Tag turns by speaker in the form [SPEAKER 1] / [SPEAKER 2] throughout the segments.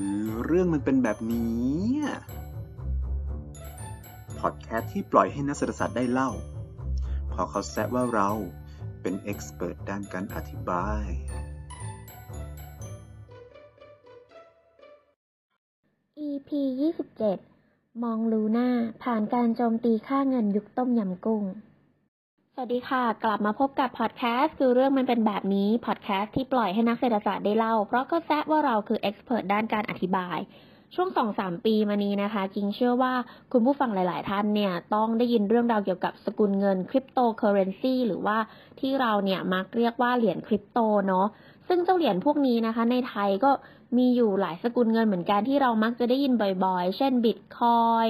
[SPEAKER 1] คือเรื่องมันเป็นแบบนี้พอดแคสต์ที่ปล่อยให้นักเศรษฐศาสตร์ได้เล่า พอเขาแซะว่าเราเป็น expert ด้านการอธิบาย
[SPEAKER 2] EP 27 มองลูน่าผ่านการโจมตีค่าเงินยุคต้มยำกุ้ง สวัสดีค่ะ กลับมาพบกับพอดแคสต์คือเรื่องมันเป็นแบบนี้พอดแคสต์ที่ปล่อยให้นักเศรษฐศาสตร์ได้เล่า เพราะก็แซะว่าเราคือ expert ด้านการอธิบาย ช่วงสองสามปีมานี้นะคะกิงเชื่อว่าคุณผู้ฟังหลาย ๆ ท่านเนี่ย ต้องได้ยินเรื่องราวเกี่ยวกับสกุลเงินคริปโตเคอเรนซีหรือว่าที่เราเนี่ยมักเรียกว่าเหรียญคริปโตเนาะซึ่งเจ้าเหรียญพวกนี้นะคะ ในไทยก็มีอยู่หลายสกุลเงินเหมือนกันที่เรามักจะได้ยินบ่อย ๆ เช่นบิตคอย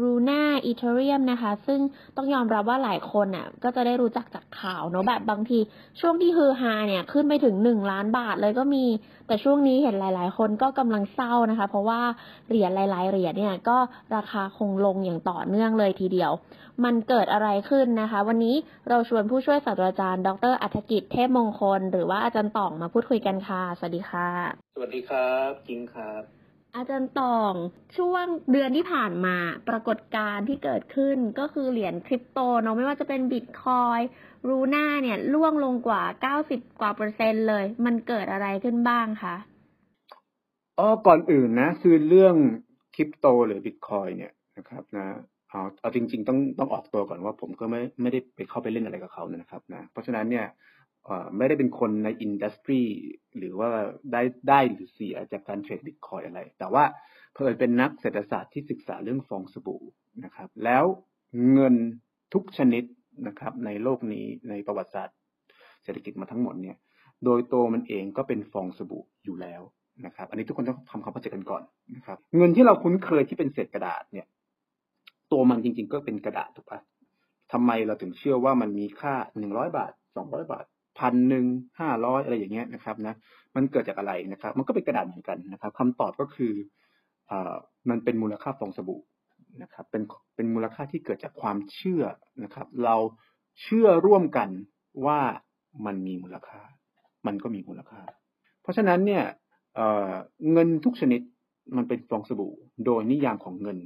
[SPEAKER 2] น์ ลูน่าอีเธอเรียมนะคะ ซึ่งต้องยอมรับว่าหลายคนอะก็จะได้รู้จักจากข่าวเนาะแบบบางที ช่วงที่ฮือฮาเนี่ยขึ้นไปถึงหนึ่งล้านบาทเลยก็มี แต่ช่วงนี้เห็นหลาย ๆ คนก็กำลังเศร้านะคะ เพราะว่าเหรียญหลาย ๆ เหรียญเนี่ยก็ราคาคงลงอย่างต่อเนื่องเลยทีเดียว มันเกิดอะไรขึ้นนะคะ วันนี้เราชวนผู้ช่วยศาสตราจารย์ ดรอัธกิจเทพมงคล หรือว่าอาจารย์ต่องมาพูดคุยกันค่ะสวัสดีค่ะ
[SPEAKER 3] สวัสดีครับจิงครับ
[SPEAKER 2] อาจารย์ตองช่วงเดือนที่ผ่านมาปรากฏการณ์ที่เกิดขึ้นก็คือเหรียญคริปโตเนาะไม่ว่าจะเป็นบิตคอยรูน่าเนี่ยล่วงลงกว่า 90 กว่าเปอร์เซ็นต์เลย มันเกิดอะไรขึ้นบ้างคะ
[SPEAKER 3] อ๋อก่อนอื่นนะ คือเรื่องคริปโตหรือบิตคอยเนี่ยนะครับนะเอาเอาจริง ๆ ต้องต้องออกตัวก่อนว่าผมก็ไม่ไม่ได้ไปเข้าไปเล่นอะไรกับเขานะครับนะเพราะฉะนั้นเนี่ย ไม่ได้เป็นคนในอินดัสทรีหรือว่าได้ได้หรือเสียจากการเทรดบิตคอยอะไร แต่ว่าเพิ่นเป็นนักเศรษฐศาสตร์ที่ศึกษาเรื่องฟองสบู่นะครับ แล้วเงินทุกชนิดนะครับ ในโลกนี้ในประวัติศาสตร์เศรษฐกิจมาทั้งหมดเนี่ย โดยตัวมันเองก็เป็นฟองสบู่อยู่แล้วนะครับ อันนี้ทุกคนต้องทำความเข้าใจกันก่อนนะครับ เงินที่เราคุ้นเคยที่เป็นเศษกระดาษเนี่ย ตัวมันจริง ๆ ก็เป็นกระดาษถูกปะทำไมเราถึงเชื่อว่ามันมีค่าหนึ่งร้อยบาทสองร้อยบาท พันหนึ่งห้าร้อยอะไรอย่างเงี้ยนะครับนะมันเกิดจากอะไรนะครับ มันก็เป็นกระดาษเหมือนกันนะครับคำตอบก็คืออ่ามันเป็นมูลค่าฟองสบู่นะครับเป็นเป็นมูลค่าที่เกิดจากความเชื่อนะครับ เราเชื่อร่วมกันว่ามันมีมูลค่า มันก็มีมูลค่า เพราะฉะนั้นเนี่ยเอ่อเงินทุกชนิดมันเป็นฟองสบู่ โดยนิยามของเงิน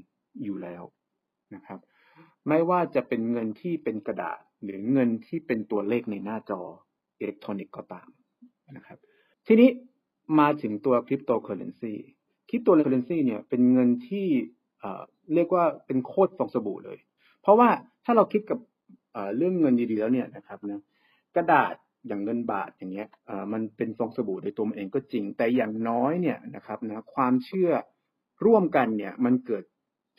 [SPEAKER 3] อยู่แล้วนะครับ ไม่ว่าจะเป็นเงินที่เป็นกระดาษ หรือเงินที่เป็นตัวเลขในหน้าจอ อิเล็กทรอนิกส์ก็ตามนะครับ ทีนี้มาถึงตัวคริปโตเคอเรนซีคริปโตเคอเรนซีเนี่ยเป็นเงินที่เรียกว่าเป็นโคตรฟองสบู่เลย เพราะว่าถ้าเราคิดกับเรื่องเงินดีๆแล้วเนี่ยนะครับนะกระดาษอย่างเงินบาทอย่างเงี้ยมันเป็นฟองสบู่โดยตัวมันเองก็จริง แต่อย่างน้อยเนี่ยนะครับนะความเชื่อร่วมกันเนี่ยมันเกิด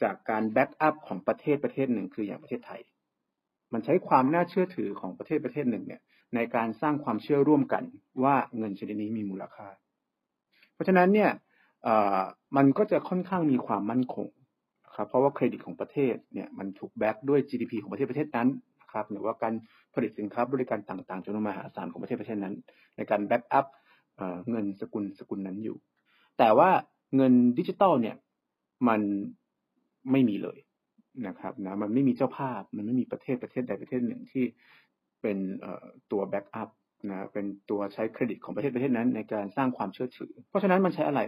[SPEAKER 3] จากการ backup ของประเทศประเทศหนึ่งคืออย่างประเทศไทย มันใช้ความน่าเชื่อถือของประเทศประเทศหนึ่งเนี่ย ในการสร้างความเชื่อร่วมกันว่าเงินชนิดนี้มีมูลค่า เพราะฉะนั้นเนี่ยมันก็จะค่อนข้างมีความมั่นคงครับเพราะว่าเครดิตของประเทศเนี่ยมันถูก back ด้วย GDP ของประเทศประเทศนั้นนะครับหรือว่าการผลิตสินค้าบริการต่างๆจำนวนมหาศาลของประเทศประเทศนั้น ในการ backup เงินสกุลสกุลนั้นอยู่ แต่ว่าเงินดิจิตอลเนี่ยมันไม่มีเลยนะครับนะมันไม่มีเจ้าภาพมันไม่มีประเทศประเทศใดประเทศหนึ่งที่ เป็นตัวแบ็กอัพนะเป็นตัวใช้เครดิตของประเทศประเทศนั้นในการสร้างความเชื่อถือ เพราะฉะนั้นมันใช้อะไร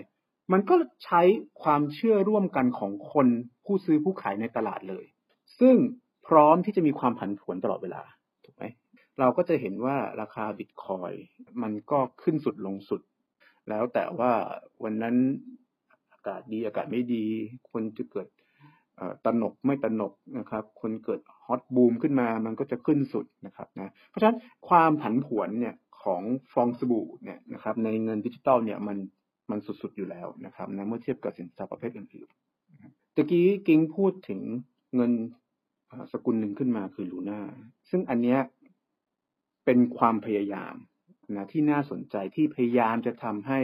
[SPEAKER 3] มันก็ใช้ความเชื่อร่วมกันของคนผู้ซื้อผู้ขายในตลาดเลย ซึ่งพร้อมที่จะมีความผันผวนตลอดเวลาถูกไหมเราก็จะเห็นว่าราคาบิตคอยมันก็ขึ้นสุดลงสุด แล้วแต่ว่าวันนั้นอากาศดีอากาศไม่ดี คนจะเกิด ตนกไม่ตนกนะครับ คนเกิดฮอตบูมขึ้นมามันก็จะขึ้นสุดนะครับนะเพราะฉะนั้นความผันผวนเนี่ยของฟองสบู่เนี่ยนะครับ ในเงินดิจิตอลเนี่ยมันมันสุดๆอยู่แล้วนะครับนะเมื่อเทียบกับสินทรัพย์ประเภทอื่นๆตะกี้กิงพูดถึงเงินสกุลหนึ่งขึ้นมาคือลูน่าซึ่งอันเนี้ยเป็นความพยายามนะที่น่าสนใจที่พยายามจะทำให้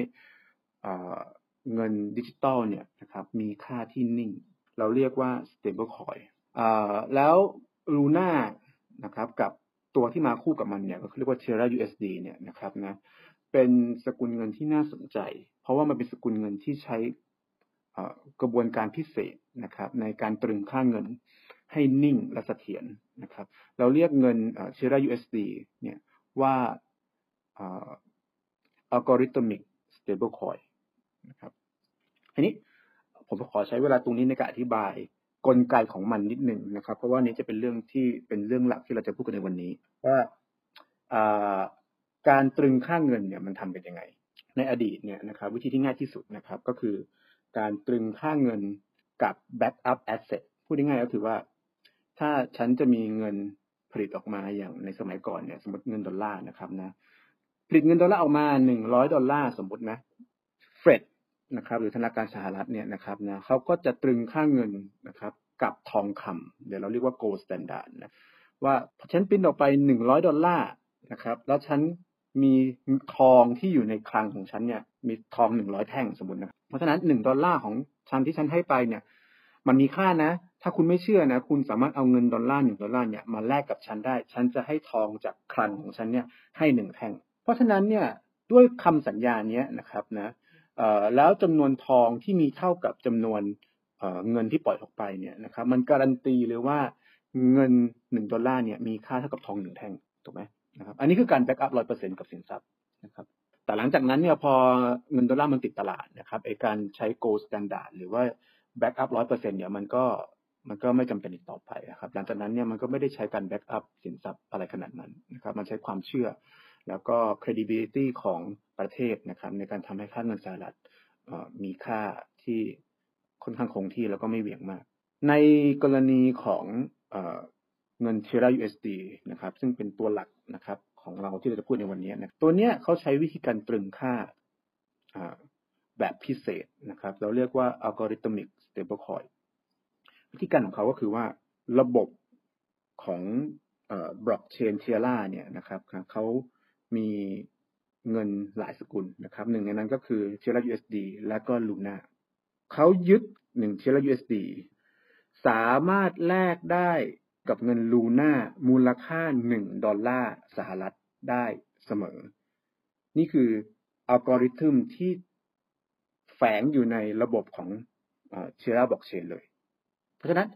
[SPEAKER 3] เงินดิจิตอลเนี่ยนะครับ มีค่าที่นิ่ง เราเรียกว่า stable coin แล้วลูน่านะครับกับตัวที่มาคู่กับมันเนี่ยก็เรียกว่า Terra USD เนี่ยนะครับนะเป็นสกุลเงินที่น่าสนใจ เพราะว่ามันเป็นสกุลเงินที่ใช้กระบวนการพิเศษนะครับ ในการตรึงค่าเงินให้นิ่งและเสถียรนะครับ เราเรียกเงิน Terra USD เนี่ยว่า algorithmic stable coin นะครับทีนี้ ผมขอใช้เวลาตรงนี้ในการอธิบายกลไกของมันนิดหนึ่งนะครับ เพราะว่านี้จะเป็นเรื่องที่เป็นเรื่องหลักที่เราจะพูดกันในวันนี้ ว่าการตรึงค่าเงินเนี่ยมันทำเป็นยังไง ในอดีตเนี่ยนะครับวิธีที่ง่ายที่สุดนะครับ ก็คือการตรึงค่าเงินกับ backup asset พูดง่ายๆก็คือว่า ถ้าฉันจะมีเงินผลิตออกมาอย่างในสมัยก่อนเนี่ย สมมติเงินดอลลาร์นะครับนะผลิตเงินดอลลาร์ออกมาหนึ่งร้อยดอลลาร์สมมตินะเฟด นะครับ หรือธนาคารสหรัฐเนี่ยนะครับนะเขาก็จะตรึงค่าเงินนะครับ กับทองคำเดี๋ยวเราเรียกว่า gold standard นะว่าฉันปิ้นออกไปหนึ่งร้อยดอลลาร์นะครับ แล้วฉันมีทองที่อยู่ในคลังของฉันเนี่ย มีทองหนึ่งร้อยแท่งสมมตินะเพราะฉะนั้นหนึ่งดอลลาร์ของฉันที่ฉันให้ไปเนี่ย มันมีค่านะ ถ้าคุณไม่เชื่อนะ คุณสามารถเอาเงินดอลลาร์หนึ่งดอลลาร์เนี่ยมาแลกกับฉันได้ ฉันจะให้ทองจากคลังของฉันเนี่ยให้หนึ่งแท่ง เพราะฉะนั้นเนี่ยด้วยคำสัญญาเนี้ยนะครับนะ แล้วจำนวนทองที่มีเท่ากับจำนวนเงินที่ปล่อยออกไปเนี่ยนะครับมันการันตีเลยว่าเงินหนึ่งดอลลาร์เนี่ยมีค่าเท่ากับทองหนึ่งแท่งถูกไหมนะครับอันนี้คือการ backup ร้อยเปอร์เซ็นต์กับสินทรัพย์นะครับแต่หลังจากนั้นเนี่ยพอเงินดอลลาร์มันติดตลาดนะครับไอการใช้ gold standard หรือว่า backup ร้อยเปอร์เซ็นต์เนี่ยมันก็มันก็ไม่จำเป็นอีกต่อไปนะครับหลังจากนั้นเนี่ยมันก็ไม่ได้ใช้การ backup สินทรัพย์อะไรขนาดนั้นนะครับมันใช้ความเชื่อ แล้วก็ credibility ของประเทศนะครับ ในการทำให้ค่าเงินสหรัฐมีค่าที่ค่อนข้างคงที่แล้วก็ไม่เหวี่ยงมาก ในกรณีของเงินเทรา USD นะครับ ซึ่งเป็นตัวหลักนะครับของเราที่เราจะพูดในวันนี้นะตัวเนี้ยเขาใช้วิธีการตรึงค่าแบบพิเศษนะครับ เราเรียกว่า algorithmic stablecoin วิธีการของเขาก็คือว่าระบบของบล็อกเชน Terra เนี่ยนะครับเขา มีเงินหลายสกุลนะครับหนึ่งในนั้นก็คือเทียร่า USD และก็ Luna เขายึดหนึ่ง Terra USD สามารถแลกได้กับเงิน Luna มูลค่าหนึ่งดอลลาร์สหรัฐได้เสมอ นี่คืออัลกอริทึมที่แฝงอยู่ในระบบของ Terra บล็อกเชนเลย เพราะฉะนั้น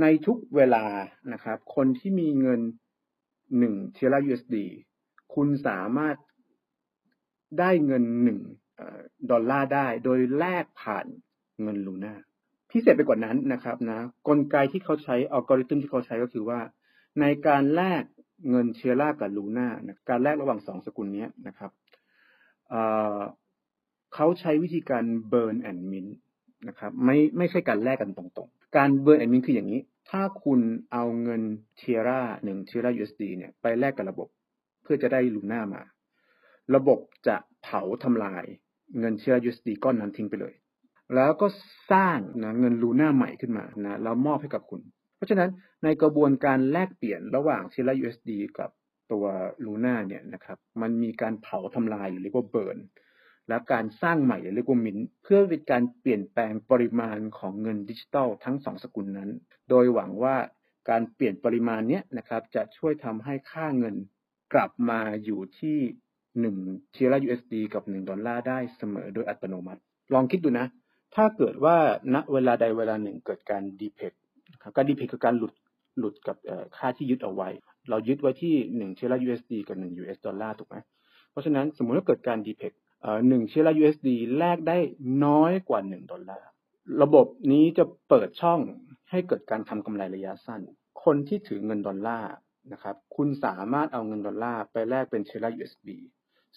[SPEAKER 3] ในทุกเวลานะครับ คนที่มีเงินหนึ่งเชรา USD คุณสามารถได้เงินหนึ่งดอลลาร์ได้ โดยแลกผ่านเงินลูน่าพิเศษไปกว่านั้นนะครับนะกลไกที่เขาใช้อัลกอริทึมที่เขาใช้ก็คือว่า ในการแลกเงินเชียร่ากับลูน่านะการแลกระหว่างสองสกุลนี้นะครับเขาใช้วิธีการ burn and mint นนะครับไม่ไม่ใช่การแลกกันตรงๆ การ burn and mint คืออย่างนี้ ถ้าคุณเอาเงิน Terra หนึ่ง Terra USD เนี่ยไปแลกกับระบบ เพื่อจะได้ Luna มา ระบบจะเผาทำลายเงินเชียร่า USD ก้อนนั้นทิ้งไปเลย แล้วก็สร้างนะเงิน Luna ใหม่ขึ้นมานะแล้วมอบให้กับคุณ เพราะฉะนั้นในกระบวนการแลกเปลี่ยนระหว่างเชลลา USD กับตัวลูน่าเนี่ยนะครับมันมีการเผาทำลายหรือเรียกว่า burn และการสร้างใหม่เรียกว่ามินเพื่อเป็นการเปลี่ยนแปลงปริมาณของเงินดิจิตอลทั้งสองสกุลนั้น โดยหวังว่าการเปลี่ยนปริมาณเนี้ยนะครับจะช่วยทำให้ค่าเงิน กลับมาอยู่ที่หนึ่งเชลลา USD กับหนึ่งดอลลาร์ได้เสมอโดยอัตโนมัติ ลองคิดดูนะ ถ้าเกิดว่าณเวลาใดเวลาหนึ่งเกิดการดีเพกการดีเพกคือการหลุดหลุดกับค่าที่ยึดเอาไว้ เรายึดไว้ที่หนึ่งเชลลา USD กับหนึ่ง US ดอลลาร์ถูกไหมเพราะฉะนั้นสมมุติว่าเกิดการดีเพกหนึ่งเชลลา USD แลกได้น้อยกว่าหนึ่งดอลลาร์ระบบนี้จะเปิดช่องให้เกิดการทำกำไรระยะสั้น คนที่ถือเงินดอลลาร์ นะครับ คุณสามารถเอาเงินดอลลาร์ไปแลกเป็นเชลลา USD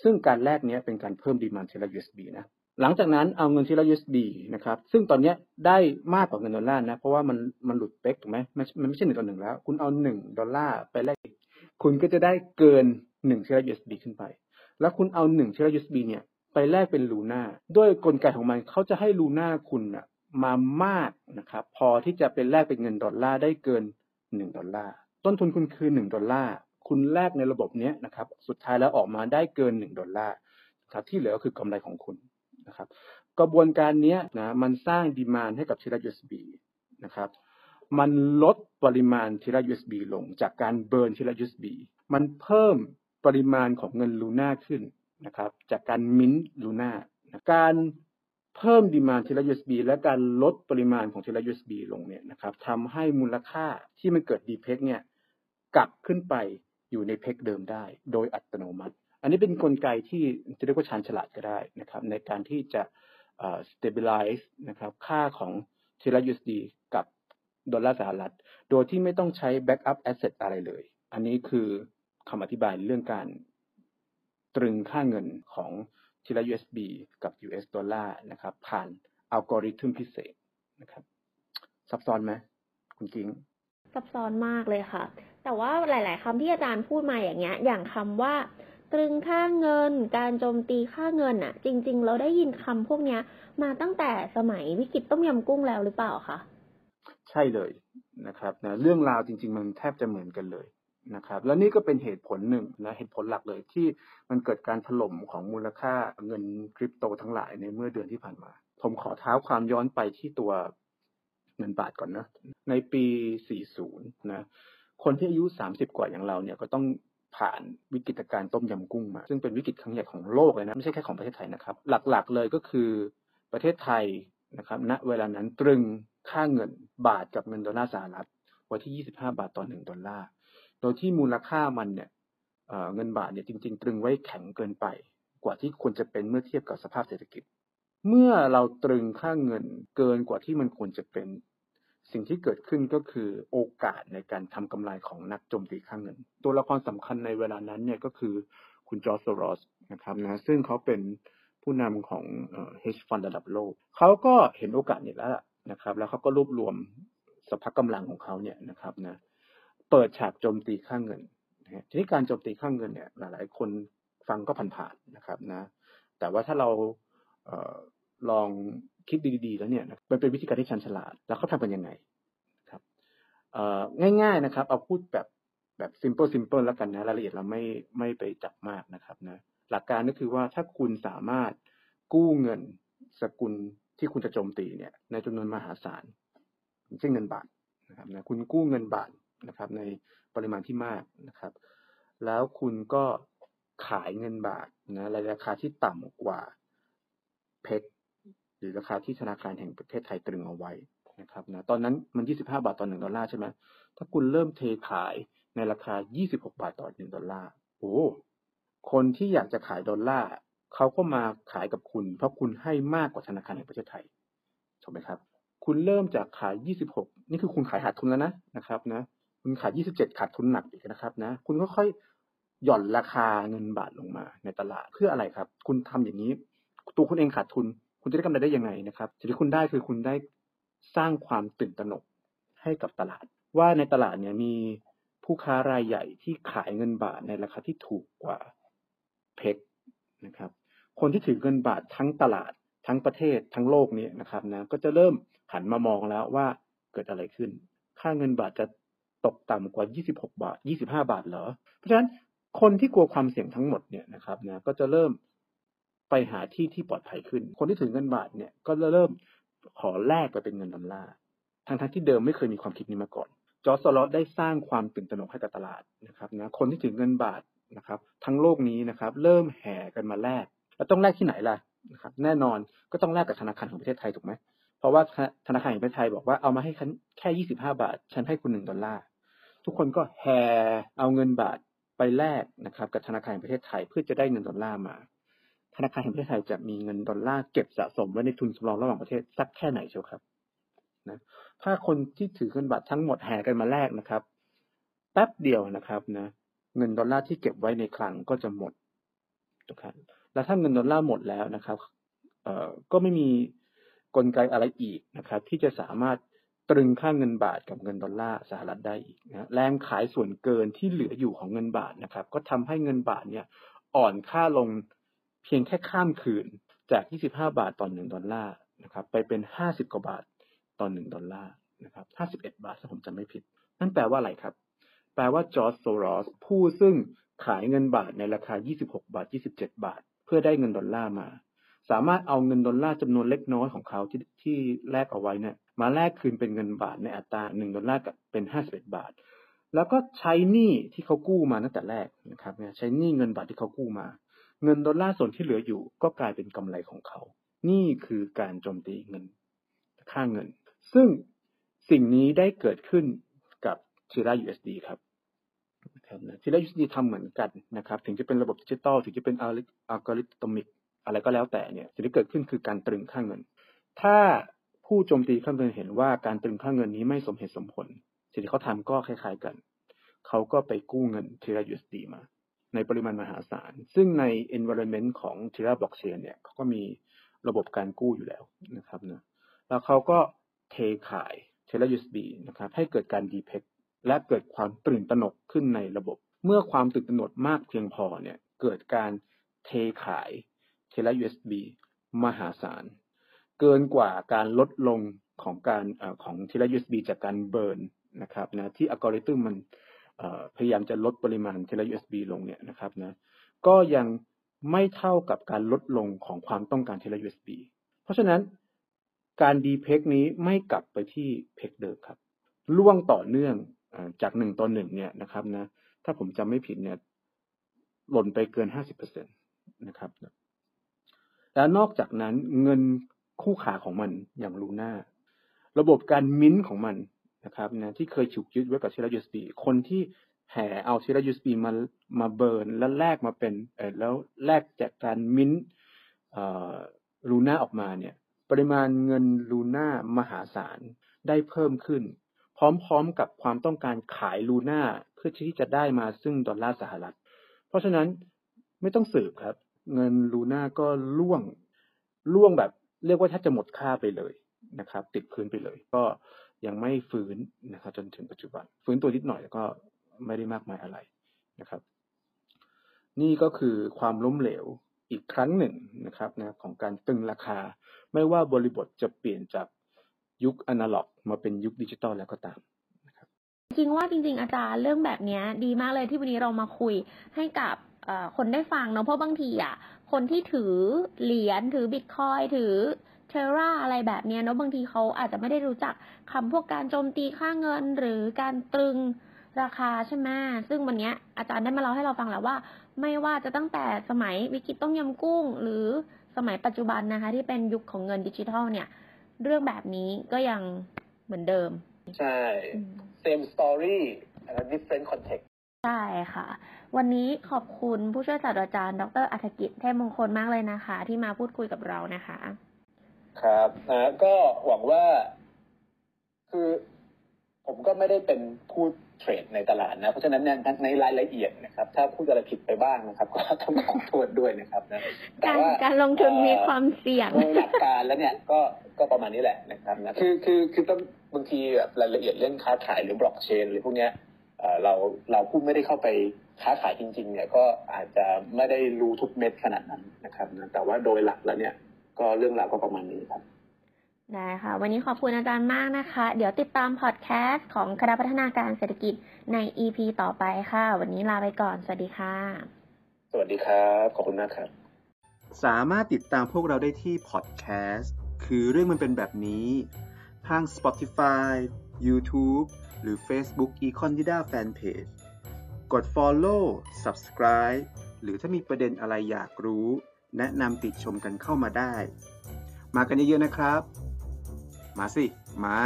[SPEAKER 3] ซึ่งการแลกนี้เป็นการเพิ่มดีมานเชลลา USD นะ หลังจากนั้นเอาเงินเทีละ USD นะครับ ซึ่งตอนนี้ได้มากกว่าเงินดอลลาร์นะ เพราะว่ามันมันหลุด peg ถูกไหมมันมันไม่ใช่หนึ่งต่อหนึ่งแล้ว คุณเอาหนึ่งดอลลาร์ไปแลก คุณก็จะได้เกินหนึ่งเทีละ USD ขึ้นไป แล้วคุณเอาหนึ่งเทีละ USD เนี่ยไปแลกเป็น Luna ด้วยกลไกของมันเขาจะให้ Luna คุณอะมามากนะครับ พอที่จะเป็นแลกเป็นเงินดอลลาร์ได้เกินหนึ่งดอลลาร์ ต้นทุนคุณคือหนึ่งดอลลาร์ คุณแลกในระบบนี้นะครับ สุดท้ายแล้วออกมาได้เกินหนึ่งดอลลาร์ครับที่เหลือก็คือกำไรของคุณนะครับ กระบวนการนี้นะมันสร้างดีมานให้กับทีละ USB นะครับ มันลดปริมาณทีละ USB ลงจากการเบิร์นทีละ USB มันเพิ่มปริมาณของเงินลูน่าขึ้นนะครับ จากการมิ้นลูน่าการเพิ่มดีมานทีละ USB และการลดปริมาณของทีละ USB ลงเนี่ยนะครับทำให้มูลค่าที่มันเกิดดีเพกเนี่ย กลับขึ้นไปอยู่ในเพกเดิมได้ โดยอัตโนมัติ อันนี้เป็นนกลไกที่จะเรียกว่าชานฉลาดก็ได้นะครับ ในการที่จะ stabilize นะครับค่าของทีละ USD กับดอลลาร์สหรัฐ โดยที่ไม่ต้องใช้ backup asset อะไรเลย อันนี้คือคำอธิบายเรื่องการตรึงค่าเงินของทีละ USB กับ US ดอลลาร์นะครับ ผ่านอัลกอริทึมพิเศษนะครับ ซับซ้อนไหมคุณกิ้ง
[SPEAKER 2] ซับซ้อนมากเลยค่ะ แต่ว่าหลาย ๆคำที่อาจารย์พูดมาอย่างเงี้ย อย่างคำว่าตรึงค่าเงิน การโจมตีค่าเงินอะจริง ๆ เราได้ยินคำพวกเนี้ย มาตั้งแต่สมัยวิกฤตต้มยำกุ้งแล้วหรือเปล่าคะ
[SPEAKER 3] ใช่เลยนะครับนะเรื่องราวจริง ๆ มันแทบจะเหมือนกันเลยนะครับแล้วนี่ก็เป็นเหตุผลหนึ่งนะเหตุผลหลักเลยที่มันเกิดการถล่มของมูลค่าเงินคริปโตทั้งหลายในเมื่อเดือนที่ผ่านมา ผมขอเท้าความย้อนไปที่ตัวเงินบาทก่อนนะในปี 40 นะ คนที่อายุ30กว่าอย่างเราเนี่ยก็ต้องผ่านวิกฤตการณ์ต้มยำกุ้งมา ซึ่งเป็นวิกฤตครั้งใหญ่ของโลกเลยนะไม่ใช่แค่ของประเทศไทยนะครับ หลักๆเลยก็คือประเทศไทยนะครับณเวลานั้นตรึงค่าเงินบาทกับเงินดอลลาร์สหรัฐไว้ที่ 25 บาทต่อ 1 ดอลลาร์ โดยที่มูลค่ามันเนี่ยเงินบาทเนี่ยจริง ๆ ตรึงไว้แข็งเกินไป กว่าที่ควรจะเป็นเมื่อเทียบกับสภาพเศรษฐกิจ เมื่อเราตรึงค่าเงินเกินกว่าที่มันควรจะเป็น สิ่งที่เกิดขึ้นก็คือโอกาสในการทำกำไรของนักโจมตีค่างเงิน ตัวละครสำคัญในเวลานั้นเนี่ยก็คือคุณจอร์จโซรอสนะครับนะซึ่งเขาเป็นผู้นำของเฮชฟันระดับโลก เขาก็เห็นโอกาสนี้แล้วนะครับ แล้วเขาก็รวบรวมสภาพกำลังของเขาเนี่ยนะครับนะเปิดฉากโจมตีค่างเงินทีนี้การโจมตีค่างเงินเนี่ยหลายๆ คนฟังก็ผ่านๆนะครับนะแต่ว่าถ้าเราเอลอง คิดดีๆ แล้วเนี่ยมันเป็นวิธีการที่ชันฉลาด แล้วเขาทำกันยังไงครับง่าย ๆนะครับ เอาพูดแบบแบบ simple simple แล้วกันนะรายละเอียดเราไม่ไม่ไปจับมากนะครับนะหลักการก็คือว่าถ้าคุณสามารถกู้เงินสกุลที่คุณจะโจมตีเนี่ยในจำนวนมหาศาลเช่นเงินบาทนะครับนะคุณกู้เงินบาทนะครับ ในปริมาณที่มากนะครับ แล้วคุณก็ขายเงินบาทนะในราคาที่ต่ำกว่าเพชร รือราคาที่ธนาคารแห่งประเทศไทยตรึงเอาไว้นะครับนะตอนนั้นมัน 25 บาทต่อ 1 ดอลลาร์ใช่ไหมถ้าคุณเริ่มเทขายในราคา 26 บาทต่อ 1 ดอลลาร์โอ้คนที่อยากจะขายดอลลาร์เขาก็มาขายกับคุณ เพราะคุณให้มากกว่าธนาคารแห่งประเทศไทยถูกไหมครับ คุณเริ่มจากขาย 26 นี่คือคุณขายขาดทุนแล้วนะนะครับนะคุณขาย 27 ขาดทุนหนักอีกนะครับนะคุณก็ค่อยหย่อนราคาเงินบาทลงมาในตลาดเพื่ออะไรครับ คุณทำอย่างนี้ ตัวคุณเองขาดทุน คุณจะได้กำไรได้ยังไงนะครับสิ่งที่คุณได้คือคุณได้สร้างความตื่นตระหนกให้กับตลาด ว่าในตลาดเนี่ยมีผู้ค้ารายใหญ่ที่ขายเงินบาทในราคาที่ถูกกว่าเพกนะครับ คนที่ถือเงินบาททั้งตลาดทั้งประเทศทั้งโลกนี้นะครับนะก็จะเริ่มหันมามองแล้วว่าเกิดอะไรขึ้น ค่าเงินบาทจะตกต่ำกว่า 26 บาท 25 บาทเหรอ เพราะฉะนั้นคนที่กลัวความเสี่ยงทั้งหมดเนี่ยนะครับนะก็จะเริ่ม ไปหาที่ที่ปลอดภัยขึ้น คนที่ถือเงินบาทเนี่ยก็เริ่มขอแลกไปเป็นเงินดอลลาร์ทั้งทั้งที่เดิมไม่เคยมีความคิดนี้มาก่อน จอร์จลอได้สร้างความตื่นตระหนกให้กับตลาดนะครับนะคนที่ถือเงินบาทนะครับ ทั้งโลกนี้นะครับ เริ่มแห่กันมาแลกแล้วต้องแลกที่ไหนล่ะนะครับแน่นอนก็ต้องแลกกับธนาคารของประเทศไทยถูกไหมเพราะว่าธนาคารแห่งประเทศไทยบอกว่าเอามาให้ฉันแค่25บาท ฉันให้คุณหนึ่งดอลลาร์ทุกคนก็แห่เอาเงินบาทไปแลกนะครับ กับธนาคารแห่งประเทศไทยเพื่อจะได้เงินดอลลาร์มา ธนาคารแห่งประเทศไทยจะมีเงินดอลลาร์เก็บสะสมไว้ในทุนสำรองระหว่างประเทศสักแค่ไหนเชียวครับนะถ้าคนที่ถือเงินบาททั้งหมดแห่กันมาแลกนะครับ แป๊บเดียวนะครับนะเงินดอลลาร์ที่เก็บไว้ในคลังก็จะหมดนะครับแล้วถ้าเงินดอลลาร์หมดแล้วนะครับเอ่อก็ไม่มีกลไกอะไรอีกนะครับ ที่จะสามารถตรึงค่าเงินบาทกับเงินดอลลาร์สหรัฐได้อีกนะแรงขายส่วนเกินที่เหลืออยู่ของเงินบาทนะครับ ก็ทำให้เงินบาทเนี่ยอ่อนค่าลง เพียงแค่ข้ามคืนจาก 25 บาทต่อ1ดอลลาร์นะครับไปเป็น 50 กว่าบาทต่อ1ดอลลาร์นะครับ51 บาทถ้าผมจำไม่ผิด นั่นแปลว่าอะไรครับ แปลว่าจอร์จโซรอสผู้ซึ่งขายเงินบาทในราคา 26 บาท 27 บาท เพื่อได้เงินดอลลาร์มา สามารถเอาเงินดอลลาร์จำนวนเล็กน้อยของเขาที่ที่แลกเอาไว้เนี่ยมาแลกคืนเป็นเงินบาทในอัตรา 1 ดอลลาร์กับเป็น 51 บาท แล้วก็ใช้หนี้ที่เขากู้มาตั้งแต่แรกนะครับใช้หนี้เงินบาทที่เขากู้มา เงินดอลลาร์ส่วนที่เหลืออยู่ก็กลายเป็นกำไรของเขา นี่คือการโจมตีเงิน ค่าเงิน ซึ่งสิ่งนี้ได้เกิดขึ้นกับทีรา USD ครับนะครับทีรา USD ทำเหมือนกันนะครับ ถึงจะเป็นระบบดิจิตอล ถึงจะเป็นอัลกอริทึมิก อะไรก็แล้วแต่เนี่ย สิ่งที่เกิดขึ้นคือการตรึงค่าเงิน ถ้าผู้โจมตีค่าเงินเห็นว่าการตรึงค่าเงินนี้ไม่สมเหตุสมผล สิ่งที่เขาทำก็คล้ายๆกัน เขาก็ไปกู้เงินทีละ USD มา ในปริมาณมหาศาล ซึ่งใน environment ของ Terra Blockchain เนี่ยเขาก็มีระบบการกู้อยู่แล้วนะครับนะแล้วเขาก็เทขาย Terra USB นะครับให้เกิดการ depeg และเกิดความตื่นตระหนกขึ้นในระบบ เมื่อความตื่นตระหนกมากเพียงพอเนี่ยเกิดการเทขาย Terra USB มหาศาล เกินกว่าการลดลงของการอของ Terra USB จากการเบิร์นนะครับนะที่อัลกอริทึมมัน พยายามจะลดปริมาณ Terra USB ลงเนี่ยนะครับนะก็ยังไม่เท่ากับการลดลงของความต้องการ Terra USB เพราะฉะนั้นการดีเพกนี้ไม่กลับไปที่เพกเดิมครับล่วงต่อเนื่องจากหนึ่งต่อหนึ่งเนี่ยนะครับนะถ้าผมจำไม่ผิดเนี่ยหล่นไปเกินห้าสิบเปอร์เซ็นตนะครับแล้วนอกจากนั้นเงินคู่ขาของมันอย่างลูน่าระบบการมิ้นของมัน นะครับนะที่เคยถูกยึดไว้กับเชล USB คนที่แห่เอาเชล USB มามาเบิร์นแล้วแลกมาเป็นเออแล้วแลกจากการมิ้นลูน่าออกมาเนี่ยปริมาณเงินลูน่ามหาศาลได้เพิ่มขึ้น พร้อมๆกับความต้องการขายลูน่าเพื่อที่จะได้มาซึ่งดอลลาร์สหรัฐ เพราะฉะนั้นไม่ต้องสืบครับ เงินลูน่าก็ล่วงล่วงแบบ เรียกว่าถ้าจะหมดค่าไปเลยนะครับ ติดพื้นไปเลย ก็ ยังไม่ฟื้นนะครับจนถึงปัจจุบัน ฟื้นตัวนิดหน่อยแล้วก็ไม่ได้มากมายอะไรนะครับ นี่ก็คือความล้มเหลวอีกครั้งหนึ่งนะครับนะของการตึงราคา ไม่ว่าบริบทจะเปลี่ยนจากยุคอนาล็อก มาเป็นยุคดิจิตอลแล้วก็ตาม
[SPEAKER 2] จริงว่าจริง ๆ อาจารย์เรื่องแบบนี้ดีมากเลยที่วันนี้เรามาคุยให้กับคนได้ฟังเนาะเพราะบางทีอะคนที่ถือเหรียญถือบิตคอยถือ เทราอะไรแบบนี้เนาะบางทีเขาอาจจะไม่ได้รู้จักคำพวกการโจมตีค่าเงินหรือการตรึงราคาใช่ไหมซึ่งวันนี้อาจารย์ได้มาเล่าให้เราฟังแล้วว่า ไม่ว่าจะตั้งแต่สมัยวิกฤตต้มยำกุ้ง หรือสมัยปัจจุบันนะคะ ที่เป็นยุคของเงินดิจิทัลเนี่ย เรื่องแบบนี้ก็ยังเหมือนเดิม
[SPEAKER 3] ใช่ same story different context
[SPEAKER 2] ใช่ค่ะ วันนี้ขอบคุณผู้ช่วยศาสตราจารย์ ดรอัธกิจเทพมงคลมากเลยนะคะ ที่มาพูดคุยกับเรานะคะ
[SPEAKER 3] ครับนะก็หวังว่า คือผมก็ไม่ได้เป็นผู้เทรดในตลาดนะ เพราะฉะนั้นในรายละเอียดนะครับ ถ้าพูดอะไรผิดไปบ้างนะครับ ก็ต้องขอโทษด้วยนะครับนะ
[SPEAKER 2] การการลงทุนมีความเสี่ยง
[SPEAKER 3] หลักการแล้วเนี่ยก็ก็ประมาณนี้แหละนะครับนะคือคือคือต้องบางทีแบบรายละเอียดเรื่องค้าขายหรือบล็อกเชนหรือพวกเนี้ยเราเราผู้ไม่ได้เข้าไปค้าขายจริง ๆ เนี่ยก็อาจจะไม่ได้รู้ทุกเม็ดขนาดนั้นนะครับนะแต่ว่าโดยหลักแล้วเนี่ย ก็เรื่องราวก็ประมาณนี้ครับ
[SPEAKER 2] ได้ค่ะ วันนี้ขอบคุณอาจารย์มากนะคะ เดี๋ยวติดตามพอดแคสต์ของคณะพัฒนาการเศรษฐกิจใน EP ต่อไปค่ะ วันนี้ลาไปก่อน สวัสดีค่ะ
[SPEAKER 3] สวัสดีครับ ขอบคุณมากครับ
[SPEAKER 1] สามารถติดตามพวกเราได้ที่พอดแคสต์ คือเรื่องมันเป็นแบบนี้ทาง Spotify YouTube หรือ Facebook Econ d i d a Fanpage กด Follow Subscribe หรือถ้ามีประเด็นอะไรอยากรู้ แนะนำติดชมกันเข้ามาได้ มากันเยอะๆนะครับ มาสิ มา